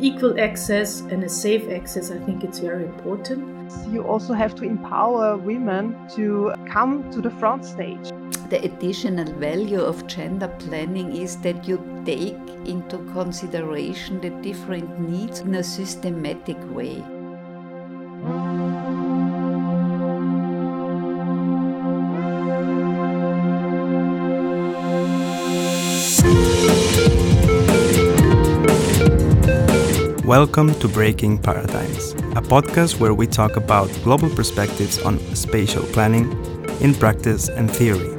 equal access and a safe access, I think it's very important. You also have to empower women to come to the front stage. The additional value of gender planning is that you take into consideration the different needs in a systematic way. Welcome to Breaking Paradigms, a podcast where we talk about global perspectives on spatial planning in practice and theory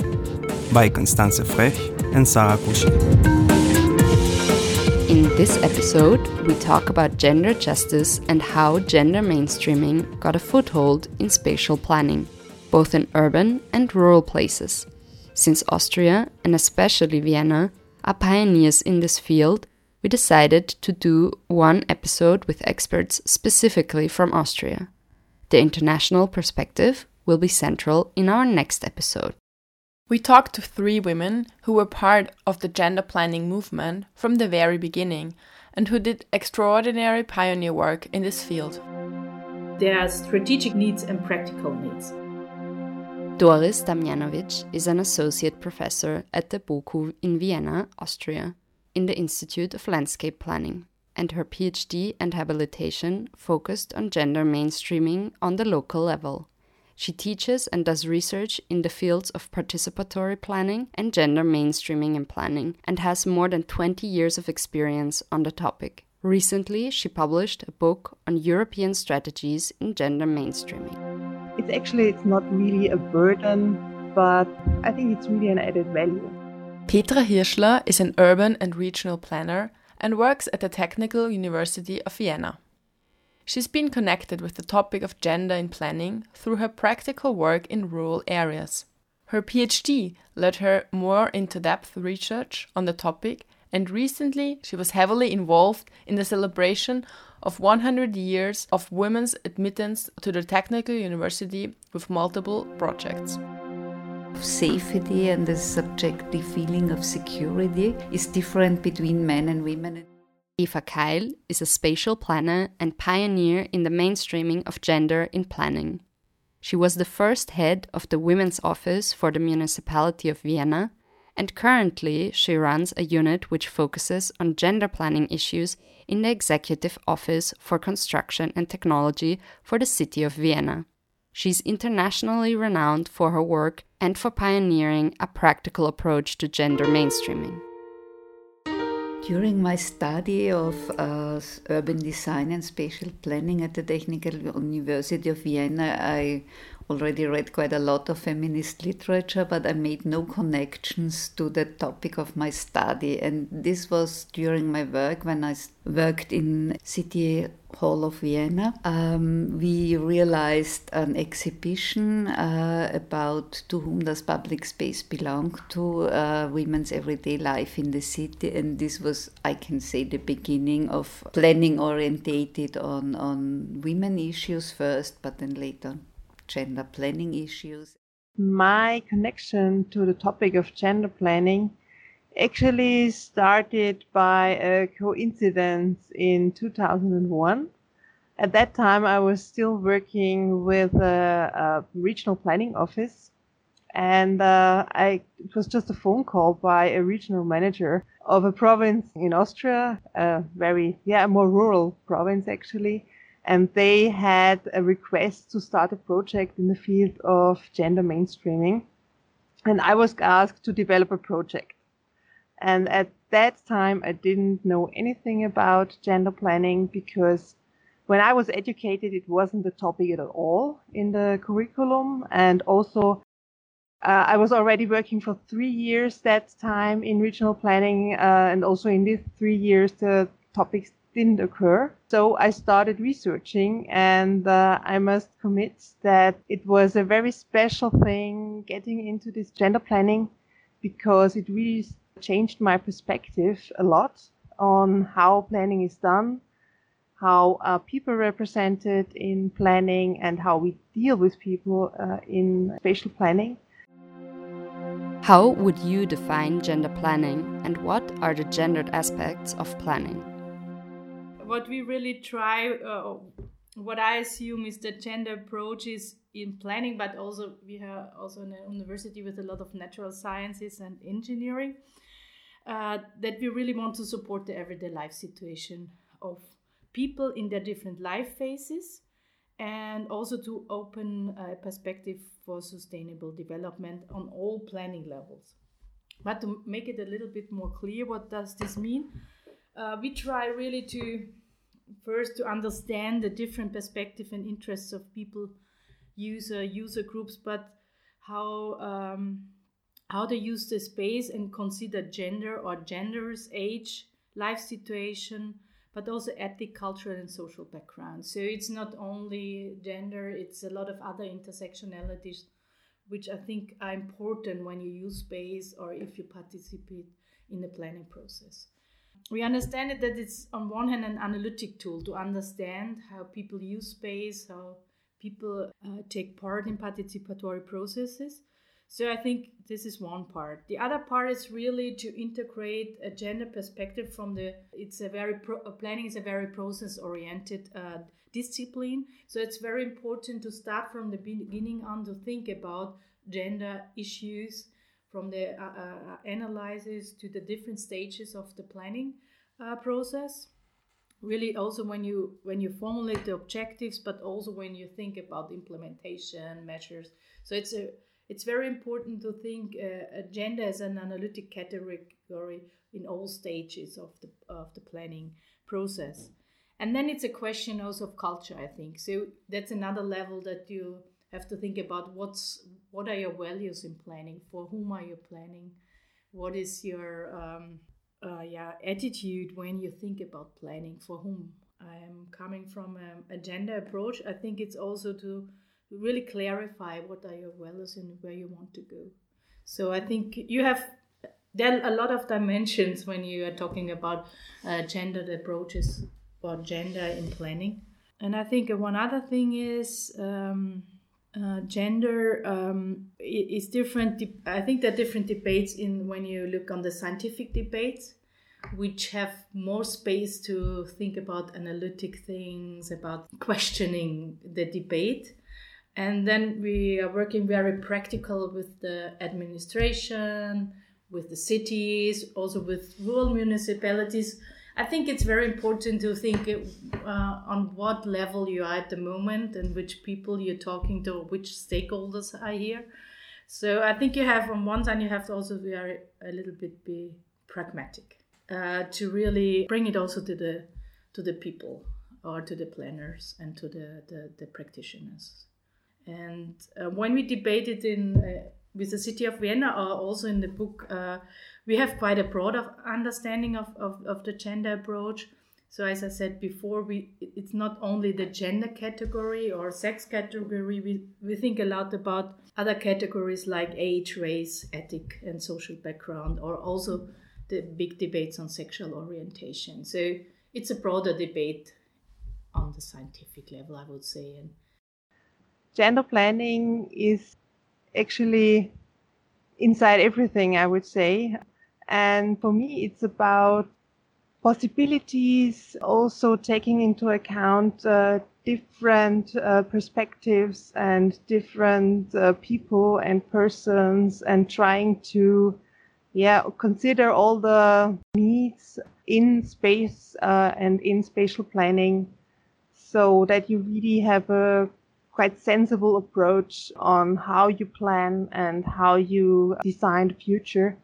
by Constanze Frech and Sarah Couchet. In this episode, we talk about gender justice and how gender mainstreaming got a foothold in spatial planning, both in urban and rural places. Since Austria, and especially Vienna, are pioneers in this field, we decided to do one episode with experts specifically from Austria. The international perspective will be central in our next episode. We talked to three women who were part of the gender planning movement from the very beginning and who did extraordinary pioneer work in this field. There are strategic needs and practical needs. Doris Damyanovic is an associate professor at the BOKU in Vienna, Austria in the Institute of Landscape Planning, and her PhD and habilitation focused on gender mainstreaming on the local level. She teaches and does research in the fields of participatory planning and gender mainstreaming in planning and has more than 20 years of experience on the topic. Recently, she published a book on European strategies in gender mainstreaming. It's actually it's not really a burden, but I think it's really an added value. Petra Hirschler is an urban and regional planner and works at the Technical University of Vienna. She's been connected with the topic of gender in planning through her practical work in rural areas. Her PhD led her more into depth research on the topic, and recently she was heavily involved in the celebration of 100 years of women's admittance to the Technical University with multiple projects safety and the subjective feeling of security is different between men and women. Eva Kail is a spatial planner and pioneer in the mainstreaming of gender in planning. She was the first head of the Women's Office for the Municipality of Vienna, and currently she runs a unit which focuses on gender planning issues in the Executive Office for Construction and Technology for the City of Vienna. She's internationally renowned for her work and for pioneering a practical approach to gender mainstreaming. During my study of uh, urban design and spatial planning at the Technical University of Vienna, I already read quite a lot of feminist literature, but I made no connections to the topic of my study. And this was during my work when I worked in City Hall of Vienna. Um, we realized an exhibition uh, about to whom does public space belong to uh, women's everyday life in the city, and this was, I can say, the beginning of planning orientated on on women issues first, but then later gender planning issues? My connection to the topic of gender planning actually started by a coincidence in 2001. At that time, I was still working with a, a regional planning office, and uh, I, it was just a phone call by a regional manager of a province in Austria, a very, yeah, a more rural province actually, and they had a request to start a project in the field of gender mainstreaming. And I was asked to develop a project. And at that time, I didn't know anything about gender planning because when I was educated, it wasn't a topic at all in the curriculum. And also, uh, I was already working for three years that time in regional planning. Uh, and also in these three years, the topics didn't occur. So I started researching, and uh, I must commit that it was a very special thing getting into this gender planning because it really changed my perspective a lot on how planning is done, how uh, people represented in planning, and how we deal with people uh, in spatial planning. How would you define gender planning, and what are the gendered aspects of planning? What we really try, uh, what I assume is that gender approaches in planning, but also we are also in a university with a lot of natural sciences and engineering. Uh, that we really want to support the everyday life situation of people in their different life phases and also to open a perspective for sustainable development on all planning levels. But to make it a little bit more clear, what does this mean? Uh, we try really to first to understand the different perspective and interests of people, user user groups, but how um, how they use the space and consider gender or genders, age, life situation, but also ethnic, cultural, and social background. So it's not only gender; it's a lot of other intersectionalities, which I think are important when you use space or if you participate in the planning process we understand it that it's on one hand an analytic tool to understand how people use space, how people uh, take part in participatory processes. So I think this is one part. The other part is really to integrate a gender perspective from the. It's a very pro, uh, planning is a very process oriented uh, discipline. So it's very important to start from the beginning on to think about gender issues from the uh, uh, analysis to the different stages of the planning uh, process. Really also when you when you formulate the objectives but also when you think about implementation measures. So it's a it's very important to think uh, agenda as an analytic category in all stages of the of the planning process. And then it's a question also of culture i think. So that's another level that you have to think about what's what are your values in planning? For whom are you planning? What is your um, uh, yeah attitude when you think about planning? For whom? I'm coming from a, a gender approach. I think it's also to really clarify what are your values and where you want to go. So i think you have there are a lot of dimensions when you are talking about uh, gendered approaches or gender in planning. And i think one other thing is um, uh, gender um, is different. I think there are different debates in when you look on the scientific debates, which have more space to think about analytic things, about questioning the debate. And then we are working very practical with the administration, with the cities, also with rural municipalities I think it's very important to think uh, on what level you are at the moment and which people you're talking to, which stakeholders are here. So I think you have on one side you have to also be a, a little bit be pragmatic uh, to really bring it also to the to the people or to the planners and to the the, the practitioners. And uh, when we debated in uh, with the city of Vienna or also in the book uh, we have quite a broad of understanding of, of, of the gender approach. So as I said before, we it's not only the gender category or sex category. We, we think a lot about other categories like age, race, ethic, and social background, or also the big debates on sexual orientation. So it's a broader debate on the scientific level, I would say. And gender planning is actually inside everything, I would say. And for me, it's about possibilities, also taking into account uh, different uh, perspectives and different uh, people and persons and trying to yeah consider all the needs in space uh, and in spatial planning so that you really have a quite sensible approach on how you plan and how you design the future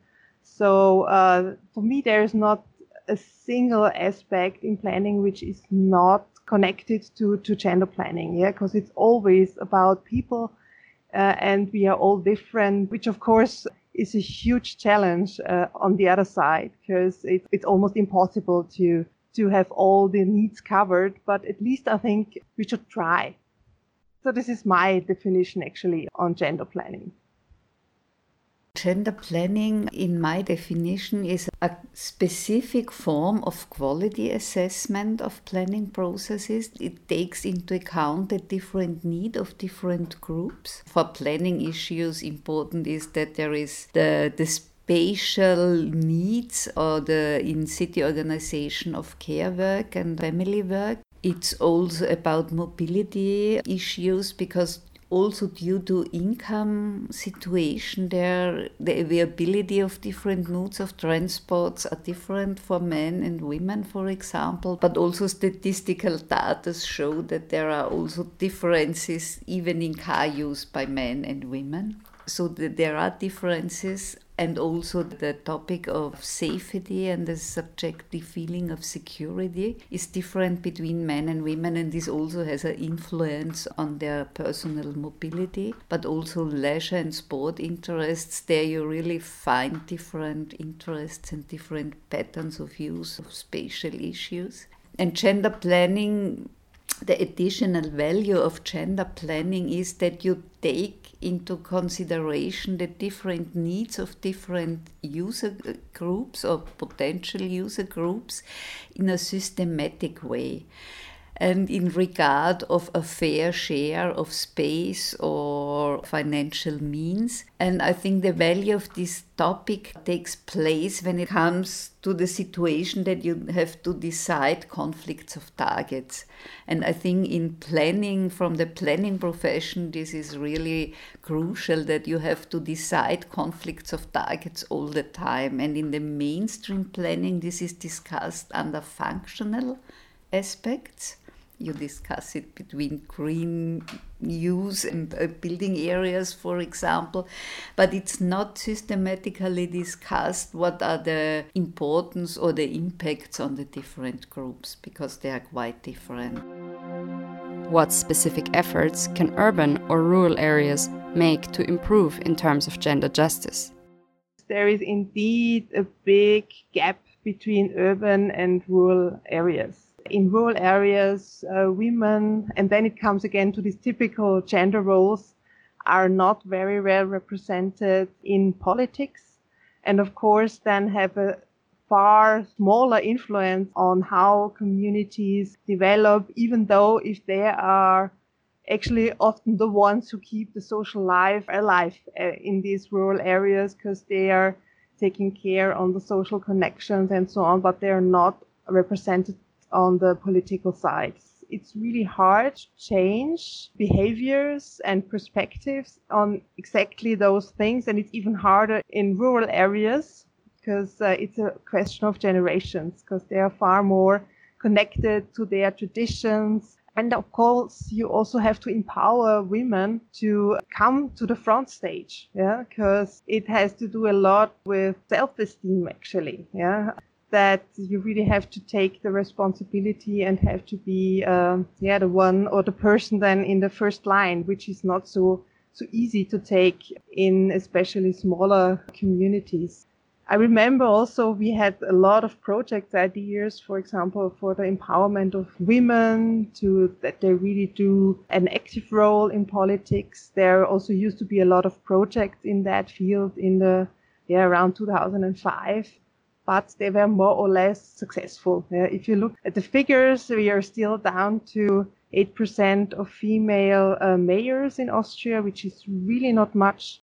so uh, for me, there is not a single aspect in planning which is not connected to, to gender planning, yeah, because it's always about people uh, and we are all different, which of course is a huge challenge uh, on the other side because it, it's almost impossible to to have all the needs covered, but at least I think we should try. So this is my definition actually on gender planning. Gender planning, in my definition, is a specific form of quality assessment of planning processes. It takes into account the different need of different groups. For planning issues, important is that there is the, the spatial needs or the in city organization of care work and family work. It's also about mobility issues because also due to income situation there the availability of different modes of transports are different for men and women for example but also statistical data show that there are also differences even in car use by men and women. So there are differences and also the topic of safety and the subjective feeling of security is different between men and women and this also has an influence on their personal mobility but also leisure and sport interests. There you really find different interests and different patterns of use of spatial issues. And gender planning the additional value of gender planning is that you take into consideration the different needs of different user groups or potential user groups in a systematic way and in regard of a fair share of space or financial means. And I think the value of this topic takes place when it comes to the situation that you have to decide conflicts of targets. And I think in planning, from the planning profession, this is really crucial that you have to decide conflicts of targets all the time. And in the mainstream planning, this is discussed under functional aspects you discuss it between green use and uh, building areas, for example, but it's not systematically discussed what are the importance or the impacts on the different groups because they are quite different. What specific efforts can urban or rural areas make to improve in terms of gender justice? There is indeed a big gap between urban and rural areas in rural areas, uh, women, and then it comes again to these typical gender roles, are not very well represented in politics, and of course, then have a far smaller influence on how communities develop, even though if they are actually often the ones who keep the social life alive uh, in these rural areas because they are taking care on the social connections and so on, but they are not represented on the political side. It's really hard to change behaviors and perspectives on exactly those things. And it's even harder in rural areas because uh, it's a question of generations because they are far more connected to their traditions. And of course, you also have to empower women to come to the front stage. Yeah. Because it has to do a lot with self-esteem, actually. Yeah that you really have to take the responsibility and have to be um, yeah the one or the person then in the first line which is not so so easy to take in especially smaller communities. I remember also we had a lot of project ideas for example for the empowerment of women to that they really do an active role in politics. There also used to be a lot of projects in that field in the yeah around 2005 but they were more or less successful. If you look at the figures, we are still down to 8% of female uh, mayors in Austria, which is really not much.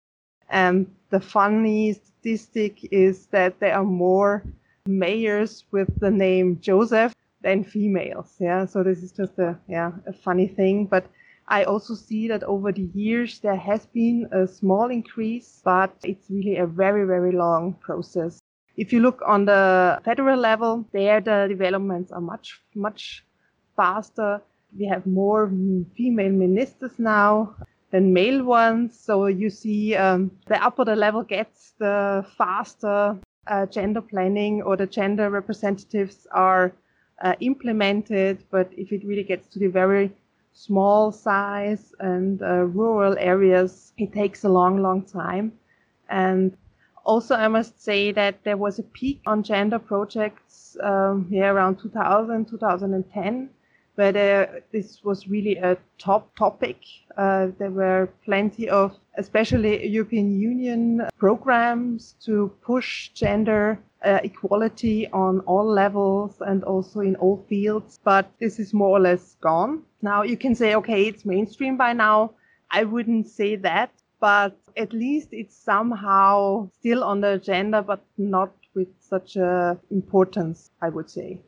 And the funny statistic is that there are more mayors with the name Joseph than females. Yeah, so this is just a yeah a funny thing, but I also see that over the years there has been a small increase, but it's really a very very long process. If you look on the federal level, there the developments are much, much faster. We have more female ministers now than male ones. So you see um, the upper the level gets, the faster uh, gender planning or the gender representatives are uh, implemented. But if it really gets to the very small size and uh, rural areas, it takes a long, long time. And also, I must say that there was a peak on gender projects um, around 2000, 2010, where there, this was really a top topic. Uh, there were plenty of, especially European Union programs to push gender uh, equality on all levels and also in all fields, but this is more or less gone. Now you can say, okay, it's mainstream by now. I wouldn't say that but at least it's somehow still on the agenda, but not with such a importance, I would say.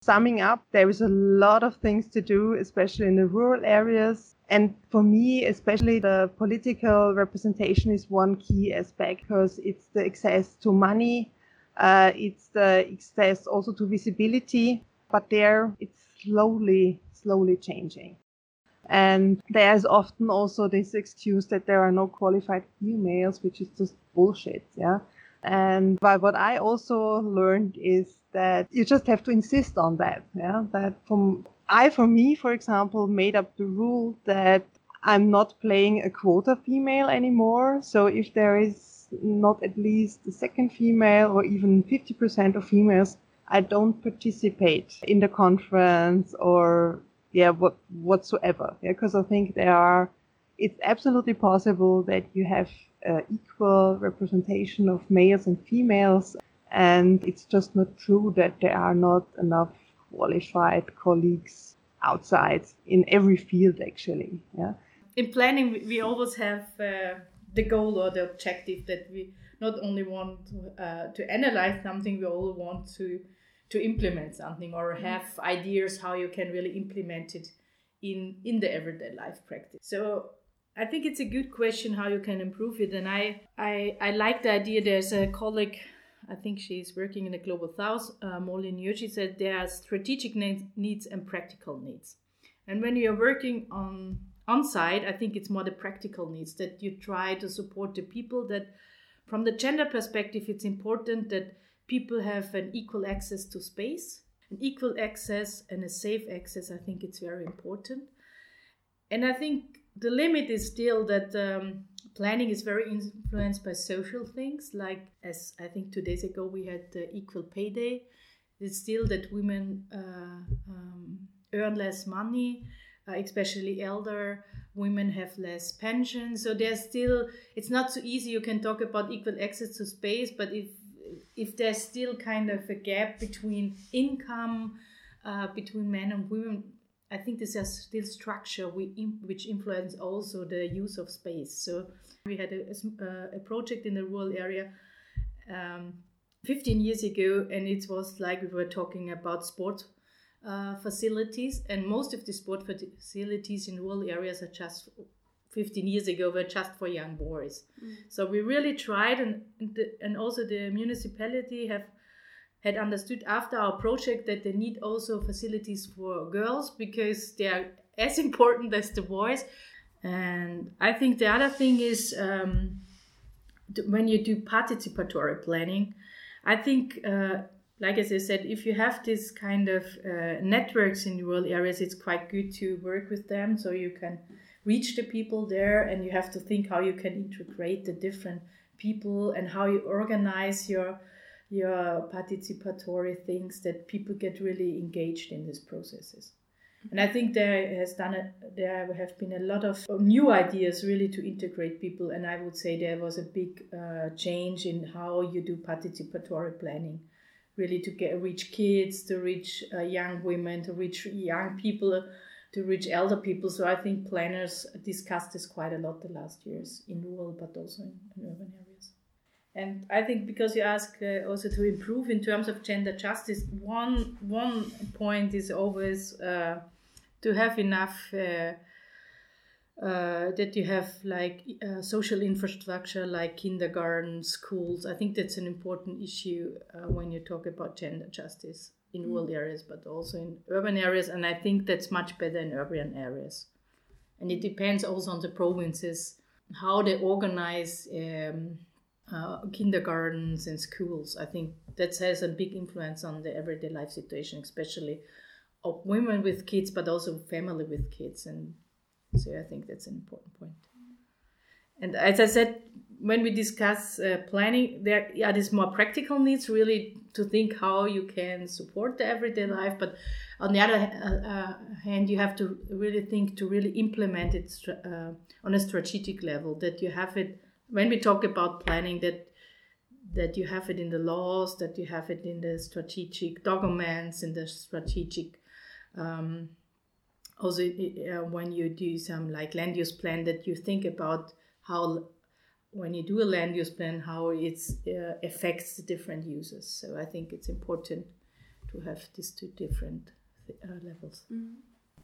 Summing up, there is a lot of things to do, especially in the rural areas. And for me, especially the political representation is one key aspect because it's the access to money, uh, it's the access also to visibility, but there it's slowly, slowly changing. And there's often also this excuse that there are no qualified females, which is just bullshit. Yeah. And but what I also learned is that you just have to insist on that. Yeah. That from I, for me, for example, made up the rule that I'm not playing a quota female anymore. So if there is not at least the second female or even 50% of females, I don't participate in the conference or yeah, what, whatsoever. Yeah, because I think there are, it's absolutely possible that you have uh, equal representation of males and females, and it's just not true that there are not enough qualified colleagues outside in every field, actually. Yeah. In planning, we always have uh, the goal or the objective that we not only want uh, to analyze something, we all want to to implement something or have ideas how you can really implement it in in the everyday life practice. So i think it's a good question how you can improve it and i i, I like the idea. There's a colleague i think she's working in the global south uh, molly she said there are strategic needs and practical needs. And when you're working on on site i think it's more the practical needs that you try to support the people that from the gender perspective it's important that people have an equal access to space, an equal access and a safe access. I think it's very important. And I think the limit is still that um, planning is very influenced by social things, like as I think two days ago we had the equal pay day. It's still that women uh, um, earn less money, uh, especially elder women have less pension. So there's still, it's not so easy. You can talk about equal access to space, but if if there's still kind of a gap between income uh, between men and women, I think this has still structure which influence also the use of space. So we had a, a uh, project in the rural area um, 15 years ago, and it was like we were talking about sport uh, facilities, and most of the sport facilities in rural areas are just 15 years ago were just for young boys. Mm. So we really tried, and the, and also the municipality have had understood after our project that they need also facilities for girls because they are as important as the boys. And I think the other thing is um, when you do participatory planning, I think. Uh, like as I said, if you have this kind of uh, networks in rural areas, it's quite good to work with them so you can reach the people there and you have to think how you can integrate the different people and how you organize your your participatory things that people get really engaged in these processes. And i think there has done a, there have been a lot of new ideas really to integrate people and i would say there was a big uh, change in how you do participatory planning really to get reach kids to reach uh, young women to reach young people to reach elder people. So I think planners discussed this quite a lot the last years in rural, but also in, in urban areas. And I think because you ask uh, also to improve in terms of gender justice, one one point is always uh, to have enough. Uh, uh, that you have like uh, social infrastructure like kindergarten, schools. I think that's an important issue uh, when you talk about gender justice in rural areas, but also in urban areas. And I think that's much better in urban areas. And it depends also on the provinces how they organize um, uh, kindergartens and schools. I think that has a big influence on the everyday life situation, especially of women with kids, but also family with kids. And so I think that's an important point. And as I said, when we discuss uh, planning, there are these more practical needs really to think how you can support the everyday life. But on the other uh, uh, hand, you have to really think to really implement it uh, on a strategic level. That you have it when we talk about planning that that you have it in the laws, that you have it in the strategic documents, in the strategic. Um, also, uh, when you do some like land use plan, that you think about how when you do a land use plan how it uh, affects the different users. So i think it's important to have these two different uh, levels. Mm.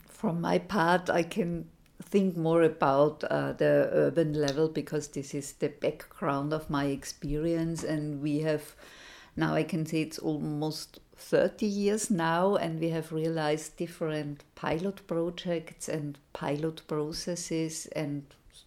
from my part i can think more about uh, the urban level because this is the background of my experience. And we have now i can say it's almost 30 years now, and we have realized different pilot projects and pilot processes and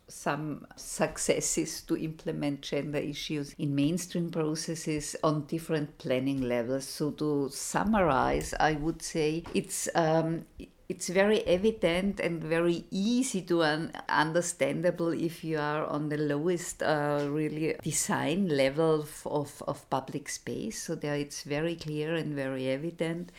some successes to implement gender issues in mainstream processes on different planning levels. So, to summarize, I would say it's um, it's very evident and very easy to un- understandable if you are on the lowest uh, really design level of, of public space so there it's very clear and very evident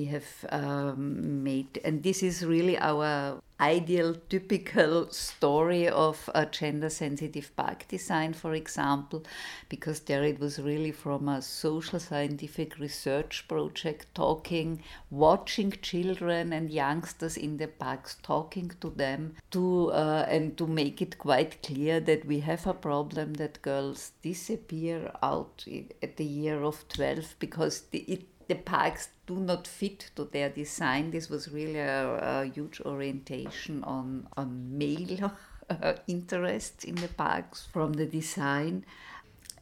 we have um, made. And this is really our ideal typical story of a gender sensitive park design for example because there it was really from a social scientific research project talking watching children and youngsters in the parks talking to them to uh, and to make it quite clear that we have a problem that girls disappear out at the year of 12 because the, it the parks do not fit to their design. This was really a, a huge orientation on, on male uh, interest in the parks from the design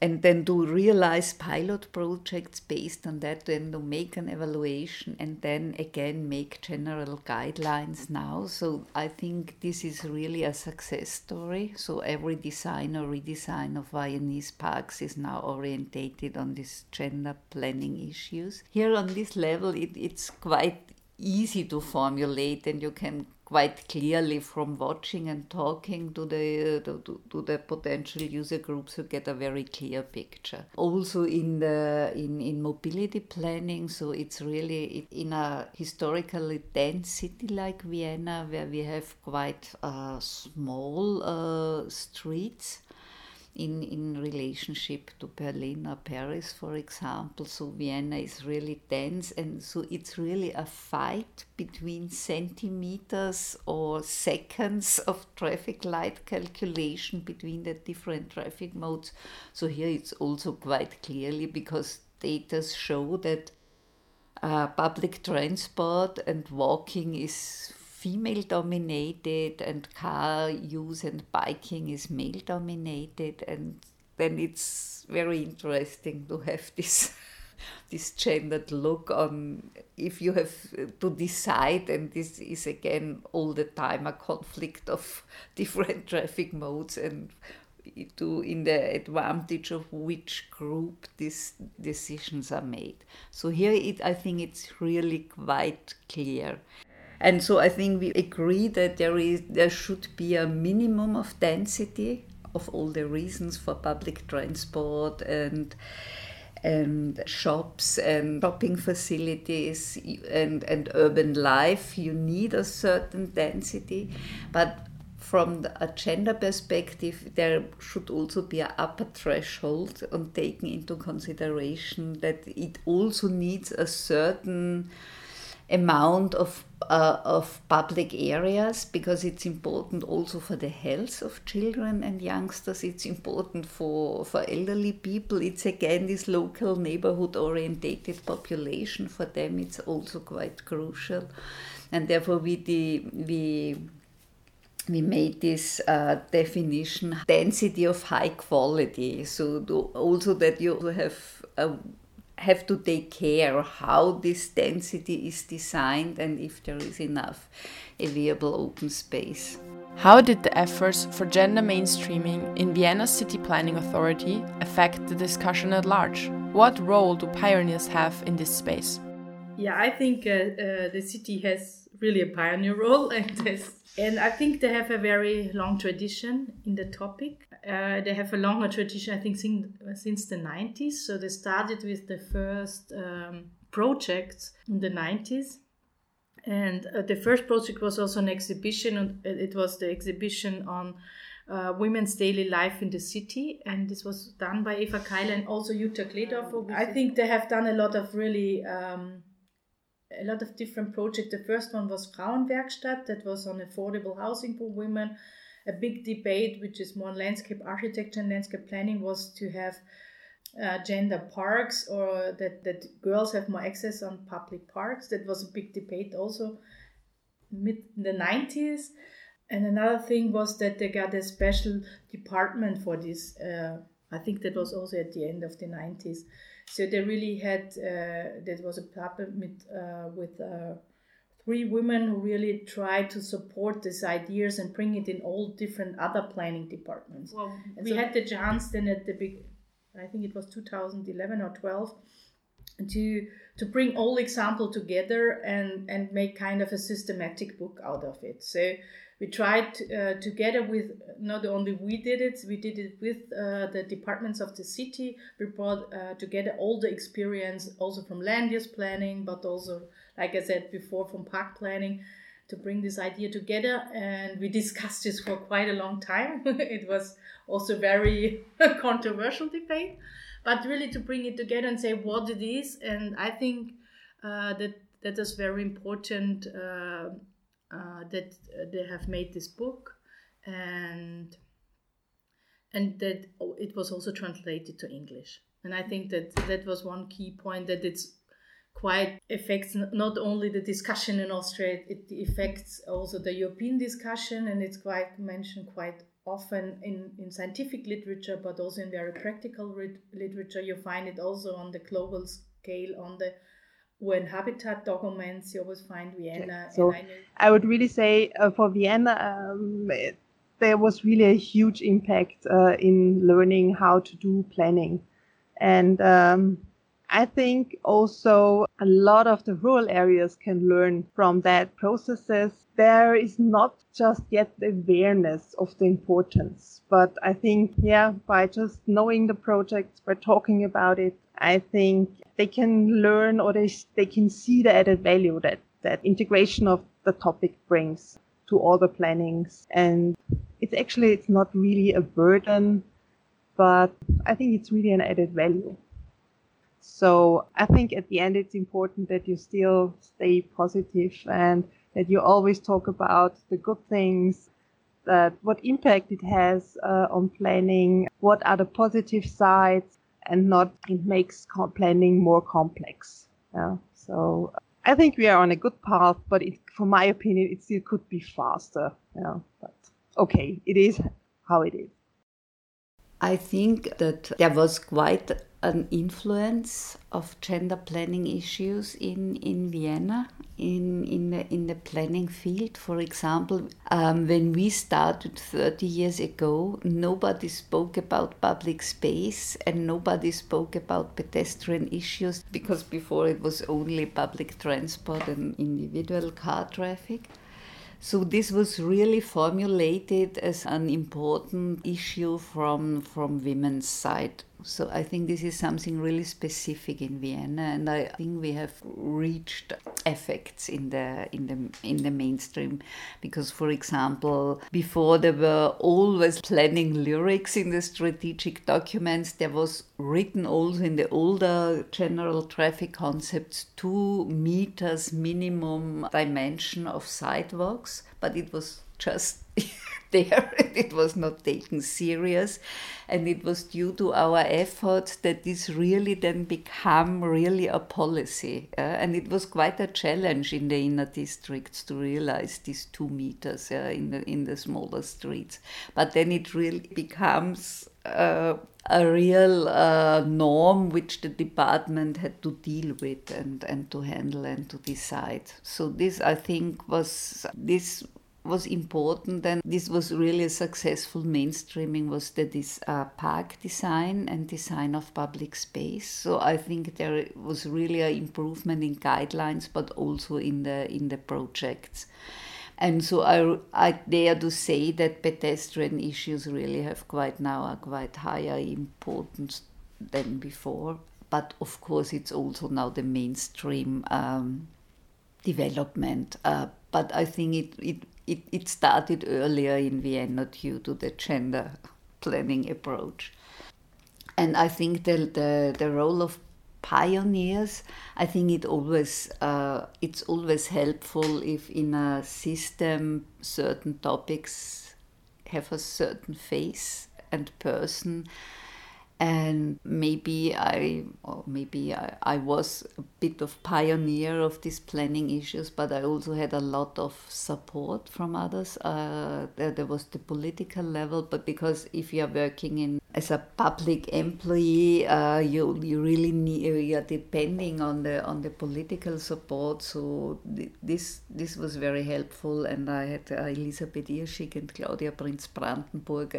and then to realize pilot projects based on that, then to make an evaluation and then again make general guidelines now. So I think this is really a success story. So every design or redesign of Viennese parks is now orientated on these gender planning issues. Here on this level, it, it's quite easy to formulate and you can quite clearly from watching and talking to the to, to, the potential user groups you get a very clear picture. Also in the in, in mobility planning so it's really in a historically dense city like vienna where we have quite uh, small uh, streets in, in relationship to Berlin or Paris, for example. So Vienna is really dense, and so it's really a fight between centimeters or seconds of traffic light calculation between the different traffic modes. So here it's also quite clearly because data show that uh, public transport and walking is female dominated and car use and biking is male dominated. And then it's very interesting to have this this gendered look on if you have to decide and this is again all the time a conflict of different traffic modes and to in the advantage of which group these decisions are made. So here it, i think it's really quite clear and so I think we agree that there is there should be a minimum of density of all the reasons for public transport and and shops and shopping facilities and, and urban life. You need a certain density but from the, a gender perspective there should also be an upper threshold on taking into consideration that it also needs a certain amount of uh, of public areas because it's important also for the health of children and youngsters. It's important for for elderly people. It's again this local neighborhood orientated population. For them it's also quite crucial. And therefore we we we made this uh, definition density of high quality. So also that you have a have to take care how this density is designed and if there is enough available open space. How did the efforts for gender mainstreaming in Vienna's City Planning Authority affect the discussion at large? What role do pioneers have in this space? Yeah, I think uh, uh, the city has really a pioneer role, and, and I think they have a very long tradition in the topic uh, they have a longer tradition, I think, since, since the 90s. So they started with the first um, projects in the 90s. And uh, the first project was also an exhibition, and it was the exhibition on uh, women's daily life in the city. And this was done by Eva Keiler and also Jutta Kleedorfer. I think they have done a lot of really. Um, a lot of different projects. The first one was Frauen-Werk-Stadt, that was on affordable housing for women a big debate, which is more landscape architecture and landscape planning, was to have uh, gender parks or that, that girls have more access on public parks. That was a big debate also mid the 90s. And another thing was that they got a special department for this. Uh, I think that was also at the end of the 90s. So they really had, uh, that was a department uh, with uh, three women who really tried to support these ideas and bring it in all different other planning departments. Well, and we had the chance then at the big, I think it was 2011 or 12, to to bring all example together and and make kind of a systematic book out of it. So we tried uh, together with not only we did it we did it with uh, the departments of the city. We brought uh, together all the experience also from land use planning but also like i said before from park planning to bring this idea together. And we discussed this for quite a long time. It was also very controversial debate. But really to bring it together and say what it is. And i think uh, that that is very important uh, that uh, they have made this book and and that it was also translated to English. And I think that that was one key point that it's quite affects not only the discussion in Austria, it affects also the European discussion, and it's quite mentioned quite often in, in scientific literature, but also in very practical literature. You find it also on the global scale, on the when habitat documents, you always find Vienna. So I, I, would really say uh, for Vienna, um, it, there was really a huge impact uh, in learning how to do planning. And um, I think also a lot of the rural areas can learn from that processes. There is not just yet the awareness of the importance, but I think, yeah, by just knowing the projects, by talking about it, I think they can learn or they, they can see the added value that, that integration of the topic brings to all the plannings. And it's actually, it's not really a burden, but I think it's really an added value. So I think at the end, it's important that you still stay positive and that you always talk about the good things, that what impact it has uh, on planning, what are the positive sides, and not it makes planning more complex. Yeah. So I think we are on a good path, but it, for my opinion, it still could be faster. Yeah. But okay, it is how it is. I think that there was quite an influence of gender planning issues in, in Vienna in, in, the, in the planning field. For example, um, when we started 30 years ago, nobody spoke about public space and nobody spoke about pedestrian issues because before it was only public transport and individual car traffic. So this was really formulated as an important issue from from women's side. So I think this is something really specific in Vienna, and I think we have reached effects in the in the in the mainstream, because for example, before there were always planning lyrics in the strategic documents, there was written also in the older general traffic concepts two meters minimum dimension of sidewalks, but it was just there it was not taken serious and it was due to our efforts that this really then became really a policy uh, and it was quite a challenge in the inner districts to realize these two meters uh, in the in the smaller streets but then it really becomes uh, a real norm which the department had to deal with and, and to handle and to decide. So this, I think, was this was important and this was really a successful mainstreaming was the this uh, park design and design of public space. So i think there was really an improvement in guidelines but also in the in the projects. And so I, I dare to say that pedestrian issues really have quite now a quite higher importance than before. But of course it's also now the mainstream um, development uh, but I think it, it it, it started earlier in Vienna due to the gender planning approach. And I think the, the, the role of pioneers, I think it always uh, it's always helpful if in a system certain topics have a certain face and person and maybe I, or maybe I, I, was a bit of pioneer of these planning issues, but I also had a lot of support from others. Uh, there, there, was the political level, but because if you are working in as a public employee, uh, you you really need you are depending on the on the political support. So th- this this was very helpful, and I had uh, Elisabeth Irschik and Claudia Prinz Brandenburg.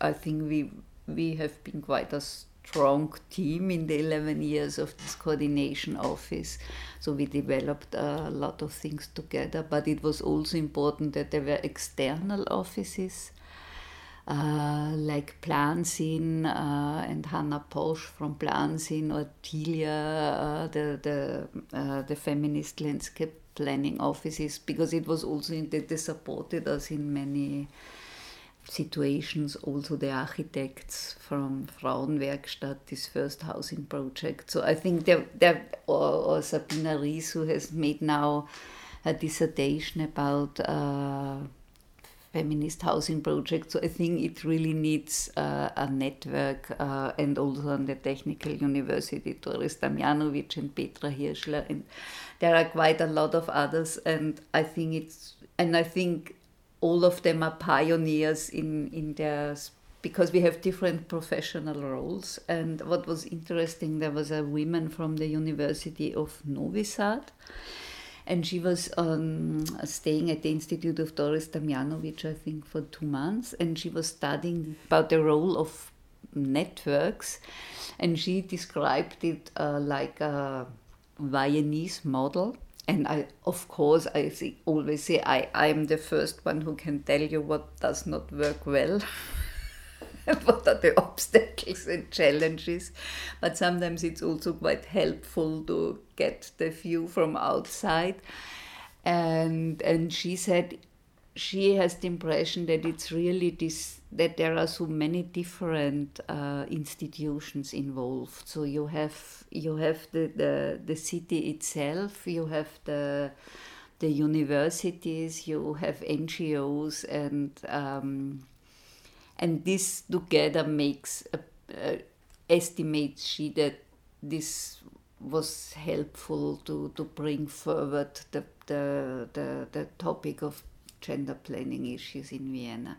I think we we have been quite a strong team in the 11 years of this coordination office. So we developed a lot of things together, but it was also important that there were external offices. Uh, like PlanSinn uh, and Hannah Posch from PlanSinn or Tilia, uh, the, the, uh, the feminist landscape planning offices, because it was also in that they supported us in many situations, also the architects from Frauen-Werk-Stadt, this first housing project. So I think there or, or Sabina Ries, who has made now a dissertation about uh, feminist housing projects. So I think it really needs uh, a network, uh, and also on the Technical University, Doris Damyanovic and Petra Hirschler, and there are quite a lot of others. And I think it's, and I think all of them are pioneers in, in their because we have different professional roles. And what was interesting, there was a woman from the University of Novi Sad, and she was um, staying at the Institute of Doris Damyanovic, I think, for two months, and she was studying about the role of networks, and she described it uh, like a Viennese model and I, of course, I see, always say I, I'm the first one who can tell you what does not work well. what are the obstacles and challenges? But sometimes it's also quite helpful to get the view from outside. And and she said she has the impression that it's really this that there are so many different uh, institutions involved. So you have you have the, the the city itself, you have the the universities, you have NGOs, and um, and this together makes a, uh, estimates she that this was helpful to, to bring forward the, the, the, the topic of gender planning issues in Vienna.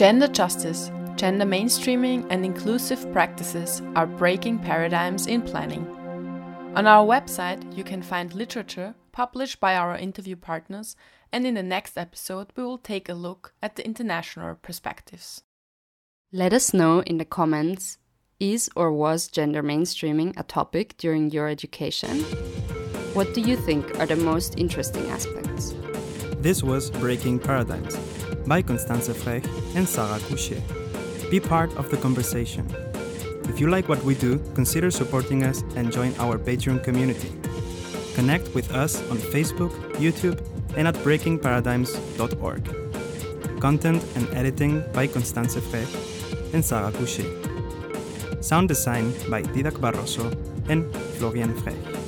Gender justice, gender mainstreaming, and inclusive practices are breaking paradigms in planning. On our website, you can find literature published by our interview partners, and in the next episode, we will take a look at the international perspectives. Let us know in the comments is or was gender mainstreaming a topic during your education? What do you think are the most interesting aspects? This was Breaking Paradigms by Constanze Frech and Sarah Couchet. Be part of the conversation. If you like what we do, consider supporting us and join our Patreon community. Connect with us on Facebook, YouTube, and at breakingparadigms.org. Content and editing by Constanze Frech and Sarah Couchet. Sound design by Didac Barroso and Florian Frech.